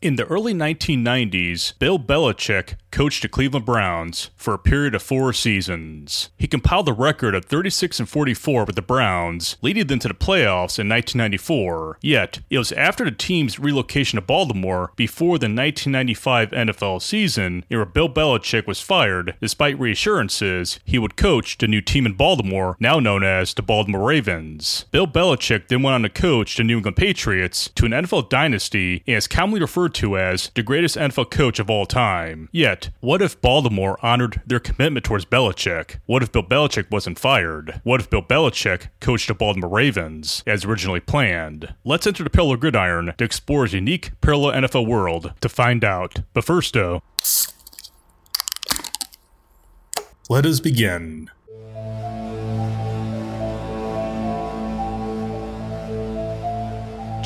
In the early 1990s, Bill Belichick coached the Cleveland Browns for a period of four seasons. He compiled a record of 36 and 44 with the Browns, leading them to the playoffs in 1994. Yet, it was after the team's relocation to Baltimore before the 1995 NFL season where Bill Belichick was fired, despite reassurances he would coach the new team in Baltimore, now known as the Baltimore Ravens. Bill Belichick then went on to coach the New England Patriots to an NFL dynasty and is commonly referred to as the greatest NFL coach of all time. Yet, what if Baltimore honored their commitment towards Belichick? What if Bill Belichick wasn't fired? What if Bill Belichick coached the Baltimore Ravens as originally planned? Let's enter the parallel gridiron to explore his unique parallel NFL world to find out. But first, though, let us begin.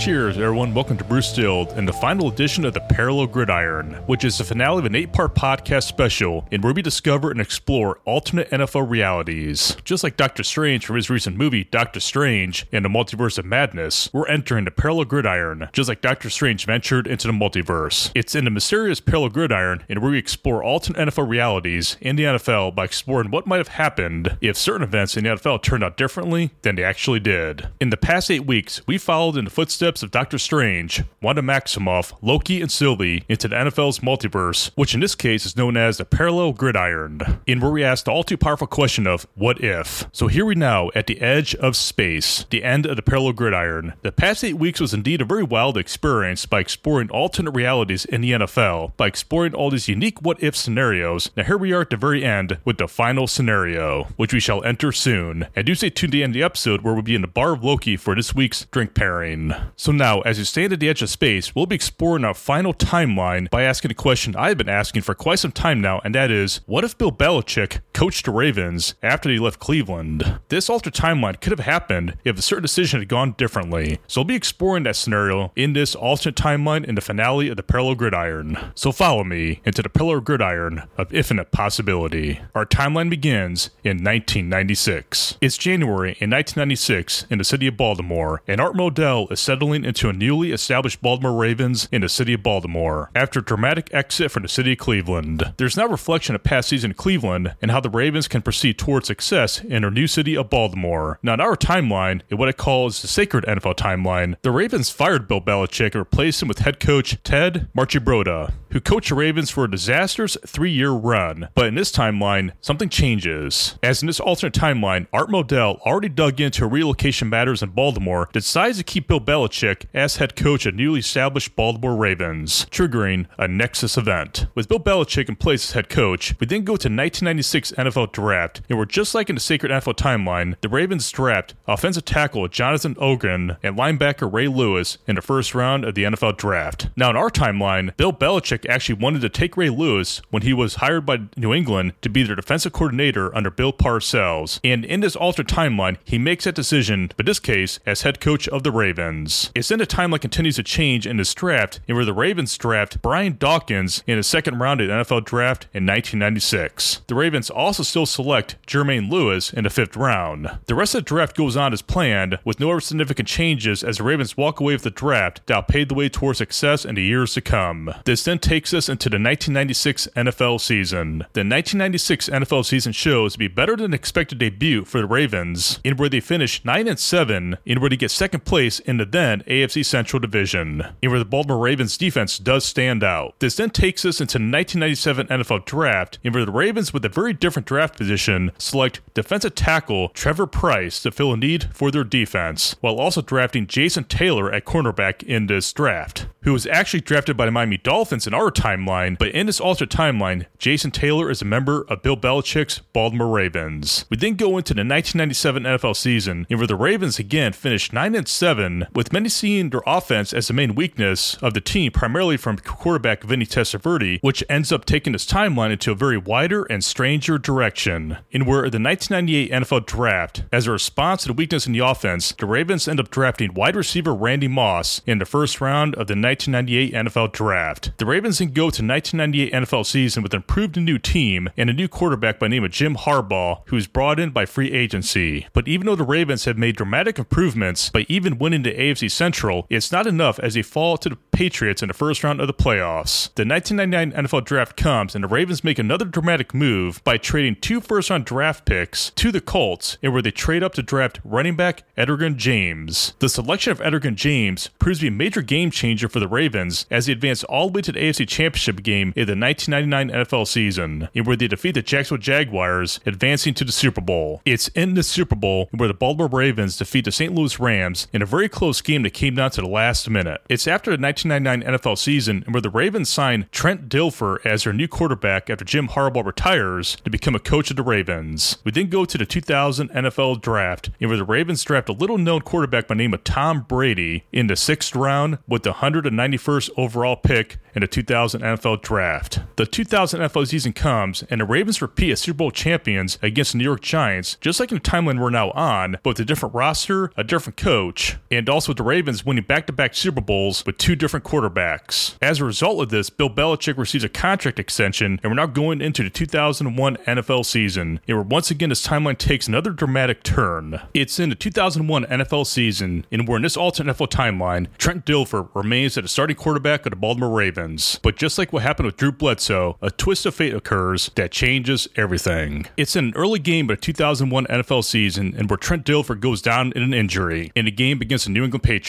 Cheers, everyone. Welcome to Bruce Stilled and the final edition of the Parallel Gridiron, which is the finale of an eight part podcast special in where we discover and explore alternate NFL realities. Just like Doctor Strange from his recent movie, Doctor Strange and the Multiverse of Madness, we're entering the Parallel Gridiron, just like Doctor Strange ventured into the multiverse. It's in the mysterious Parallel Gridiron in where we explore alternate NFL realities in the NFL by exploring what might have happened if certain events in the NFL turned out differently than they actually did. In the past eight weeks, we followed in the footsteps of Doctor Strange, Wanda Maximoff, Loki, and Sylvie into the NFL's multiverse, which in this case is known as the Parallel Gridiron, in where we ask the all too powerful question of what if. So here we now at the edge of space, the end of the Parallel Gridiron. The past eight weeks was indeed a very wild experience by exploring alternate realities in the NFL, by exploring all these unique what if scenarios. Now here we are at the very end with the final scenario, which we shall enter soon. And do stay tuned to the end of the episode where we'll be in the bar of Loki for this week's drink pairing. So now, as you stand at the edge of space, we'll be exploring our final timeline by asking a question I've been asking for quite some time now, and that is, what if Bill Belichick coached the Ravens after he left Cleveland? This altered timeline could have happened if a certain decision had gone differently. So we'll be exploring that scenario in this alternate timeline in the finale of the Parallel Gridiron. So follow me into the Parallel Gridiron of infinite possibility. Our timeline begins in 1996. It's January in 1996 in the city of Baltimore, and Art Modell is settling into a newly established Baltimore Ravens in the city of Baltimore after a dramatic exit from the city of Cleveland. There's now reflection of past season in Cleveland and how the Ravens can proceed towards success in their new city of Baltimore. Now, in our timeline, in what I call is the sacred NFL timeline, the Ravens fired Bill Belichick and replaced him with head coach Ted Marchibroda, who coached the Ravens for a disastrous three year run. But in this timeline, something changes. As in this alternate timeline, Art Modell already dug into relocation matters in Baltimore, decides to keep Bill Belichick Belichick as head coach of newly established Baltimore Ravens, triggering a Nexus event. With Bill Belichick in place as head coach, we then go to 1996 NFL Draft, and we're just like in the sacred NFL timeline, the Ravens draft offensive tackle Jonathan Ogden and linebacker Ray Lewis in the first round of the NFL Draft. Now, in our timeline, Bill Belichick actually wanted to take Ray Lewis when he was hired by New England to be their defensive coordinator under Bill Parcells, and in this altered timeline, he makes that decision, but this case, as head coach of the Ravens. It's in a timeline continues to change in this draft, and where the Ravens draft Brian Dawkins in the second round of the NFL draft in 1996. The Ravens also still select Jermaine Lewis in the fifth round. The rest of the draft goes on as planned, with no significant changes as the Ravens walk away with the draft that paved the way towards success in the years to come. This then takes us into the 1996 NFL season. The 1996 NFL season shows to be better than expected debut for the Ravens, in where they finish 9 and 7, in where they get second place in the then AFC Central Division, and where the Baltimore Ravens defense does stand out. This then takes us into 1997 NFL Draft, and where the Ravens, with a very different draft position, select defensive tackle Trevor Pryce to fill a need for their defense, while also drafting Jason Taylor at cornerback in this draft, who was actually drafted by the Miami Dolphins in our timeline, but in this alternate timeline, Jason Taylor is a member of Bill Belichick's Baltimore Ravens. We then go into the 1997 NFL season, and where the Ravens again finished 9 and 7 with many seeing their offense as the main weakness of the team, primarily from quarterback Vinny Testaverde, which ends up taking this timeline into a very wider and stranger direction. In where the 1998 NFL Draft, as a response to the weakness in the offense, the Ravens end up drafting wide receiver Randy Moss in the first round of the 1998 NFL Draft. The Ravens then go to 1998 NFL season with an improved new team and a new quarterback by name of Jim Harbaugh, who is brought in by free agency. But even though the Ravens have made dramatic improvements by even winning the AFC Central, it's not enough as they fall to the Patriots in the first round of the playoffs. The 1999 NFL Draft comes, and the Ravens make another dramatic move by trading two first round draft picks to the Colts, and where they trade up to draft running back Edgerrin James. The selection of Edgerrin James proves to be a major game changer for the Ravens as they advance all the way to the AFC Championship game in the 1999 NFL season, and where they defeat the Jacksonville Jaguars, advancing to the Super Bowl. It's in the Super Bowl where the Baltimore Ravens defeat the St. Louis Rams in a very close game that came down to the last minute. It's after the 1999 NFL season and where the Ravens sign Trent Dilfer as their new quarterback after Jim Harbaugh retires to become a coach of the Ravens. We then go to the 2000 NFL draft, and where the Ravens draft a little known quarterback by name of Tom Brady in the sixth round with the 191st overall pick in the 2000 NFL draft. The 2000 NFL season comes, and the Ravens repeat as Super Bowl champions against the New York Giants, just like in the timeline we're now on, but with a different roster, a different coach, and also with the Ravens winning back to back Super Bowls with two different quarterbacks. As a result of this, Bill Belichick receives a contract extension, and we're now going into the 2001 NFL season, and where once again this timeline takes another dramatic turn. It's in the 2001 NFL season, and where in this alternate NFL timeline, Trent Dilfer remains at the starting quarterback of the Baltimore Ravens. But just like what happened with Drew Bledsoe, a twist of fate occurs that changes everything. It's in an early game of the 2001 NFL season, and where Trent Dilfer goes down in an injury in a game against the New England Patriots,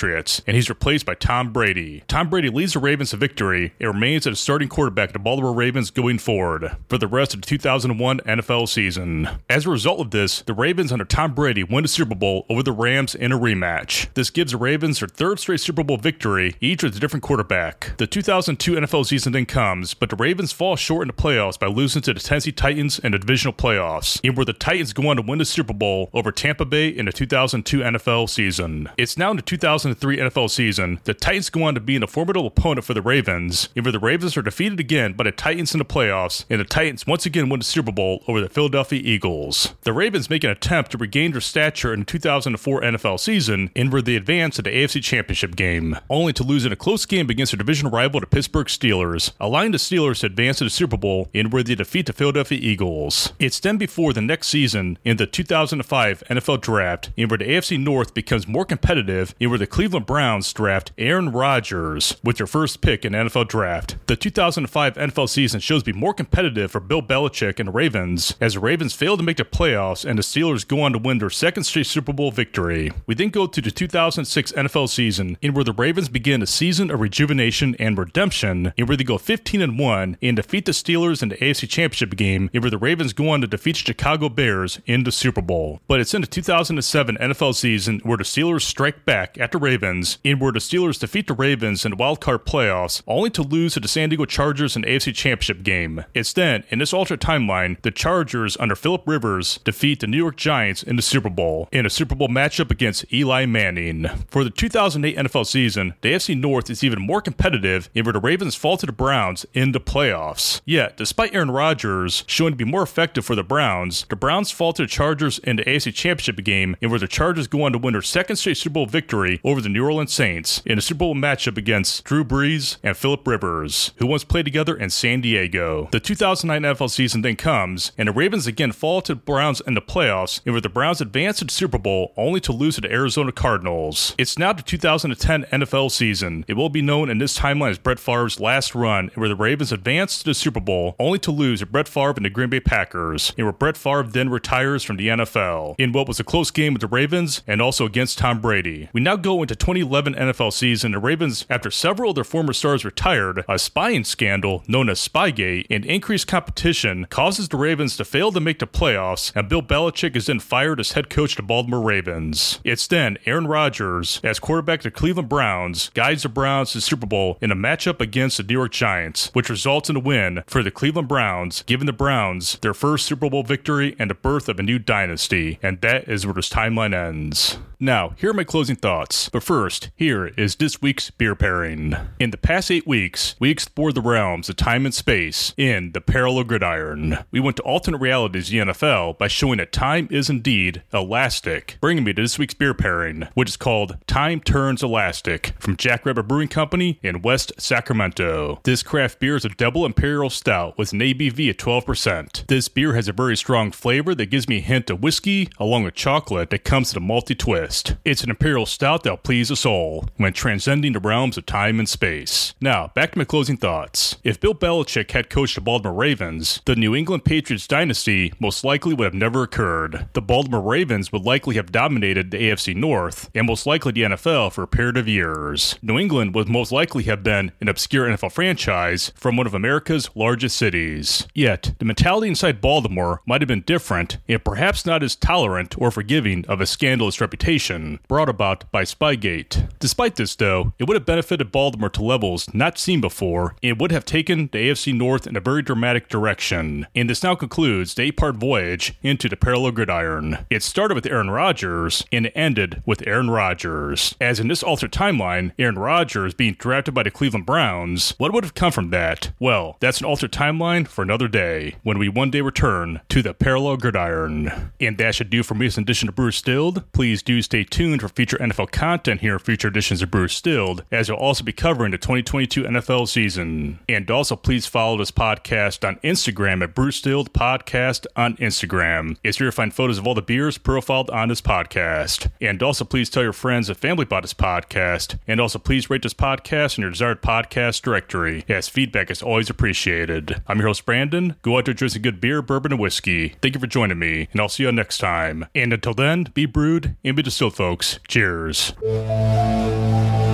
and he's replaced by Tom Brady. Tom Brady leads the Ravens to victory and remains as a starting quarterback of the Baltimore Ravens going forward for the rest of the 2001 NFL season. As a result of this, the Ravens under Tom Brady win the Super Bowl over the Rams in a rematch. This gives the Ravens their third straight Super Bowl victory, each with a different quarterback. The 2002 NFL season then comes, but the Ravens fall short in the playoffs by losing to the Tennessee Titans in the divisional playoffs, and where the Titans go on to win the Super Bowl over Tampa Bay in the 2002 NFL season. It's now in the 2003 NFL season. The Titans go on to be an formidable opponent for the Ravens, where the Ravens are defeated again by the Titans in the playoffs, and the Titans once again win the Super Bowl over the Philadelphia Eagles. The Ravens make an attempt to regain their stature in the 2004 NFL season, where they advance to the AFC Championship game, only to lose in a close game against their division rival, the Pittsburgh Steelers, allowing the Steelers to advance to the Super Bowl, where they defeat the Philadelphia Eagles. It's then before the next season in the 2005 NFL Draft, where the AFC North becomes more competitive, where the Cleveland Browns draft Aaron Rodgers with their first pick in NFL Draft. The 2005 NFL season shows to be more competitive for Bill Belichick and the Ravens, as the Ravens fail to make the playoffs and the Steelers go on to win their second straight Super Bowl victory. We then go to the 2006 NFL season, in where the Ravens begin a season of rejuvenation and redemption, in where they go 15 and 1 and defeat the Steelers in the AFC Championship game, in where the Ravens go on to defeat the Chicago Bears in the Super Bowl. But it's in the 2007 NFL season where the Steelers strike back at the Ravens, and where the Steelers defeat the Ravens in the wild card playoffs, only to lose to the San Diego Chargers in the AFC Championship game. It's then, in this alternate timeline, the Chargers under Philip Rivers defeat the New York Giants in the Super Bowl in a Super Bowl matchup against Eli Manning. For the 2008 NFL season, the AFC North is even more competitive, and where the Ravens fall to the Browns in the playoffs. Yet, despite Aaron Rodgers showing to be more effective for the Browns, the Browns fall to the Chargers in the AFC Championship game, and where the Chargers go on to win their second straight Super Bowl victory over the New Orleans Saints in a Super Bowl matchup against Drew Brees and Philip Rivers, who once played together in San Diego. The 2009 NFL season then comes, and the Ravens again fall to the Browns in the playoffs, and where the Browns advance to the Super Bowl only to lose to the Arizona Cardinals. It's now the 2010 NFL season. It will be known in this timeline as Brett Favre's last run, and where the Ravens advance to the Super Bowl only to lose to Brett Favre and the Green Bay Packers, and where Brett Favre then retires from the NFL in what was a close game with the Ravens and also against Tom Brady. We now go into 2011 NFL season. The Ravens, after several of their former stars retired, a spying scandal known as Spygate and increased competition causes the Ravens to fail to make the playoffs, and Bill Belichick is then fired as head coach to Baltimore Ravens. It's then Aaron Rodgers, as quarterback to Cleveland Browns, guides the Browns to the Super Bowl in a matchup against the New York Giants, which results in a win for the Cleveland Browns, giving the Browns their first Super Bowl victory and the birth of a new dynasty. And that is where this timeline ends. Now, here are my closing thoughts. But first, here is this week's beer pairing. In the past eight weeks, we explored the realms of time and space in the Parallel Gridiron. We went to alternate realities the NFL by showing that time is indeed elastic, bringing me to this week's beer pairing, which is called Time Turns Elastic from Jack Rabbit Brewing Company in West Sacramento. This craft beer is a double imperial stout with an ABV of 12%. This beer has a very strong flavor that gives me a hint of whiskey along with chocolate that comes to a malty twist. It's an imperial stout that please us all when transcending the realms of time and space. Now, back to my closing thoughts. If Bill Belichick had coached the Baltimore Ravens, the New England Patriots dynasty most likely would have never occurred. The Baltimore Ravens would likely have dominated the AFC North and most likely the NFL for a period of years. New England would most likely have been an obscure NFL franchise from one of America's largest cities. Yet, the mentality inside Baltimore might have been different and perhaps not as tolerant or forgiving of a scandalous reputation brought about by Spygate. Despite this, though, it would have benefited Baltimore to levels not seen before and would have taken the AFC North in a very dramatic direction. And this now concludes the eight part voyage into the parallel gridiron. It started with Aaron Rodgers and it ended with Aaron Rodgers. As in this altered timeline, Aaron Rodgers being drafted by the Cleveland Browns, what would have come from that? Well, that's an altered timeline for another day when we one day return to the parallel gridiron. And that should do for me this edition of Bruce Stilled. Please do stay tuned for future NFL content here in future editions of Bruce Stilled, as we'll also be covering the 2022 NFL season. And also, please follow this podcast on Instagram at Bruce Stilled Podcast on Instagram. It's where you find photos of all the beers profiled on this podcast. And also, please tell your friends and family about this podcast. And also, please rate this podcast in your desired podcast directory, as feedback is always appreciated. I'm your host, Brandon. Go out there, drink some good beer, bourbon, and whiskey. Thank you for joining me, and I'll see you next time. And until then, be brewed and be distilled, folks. Cheers. Adiós.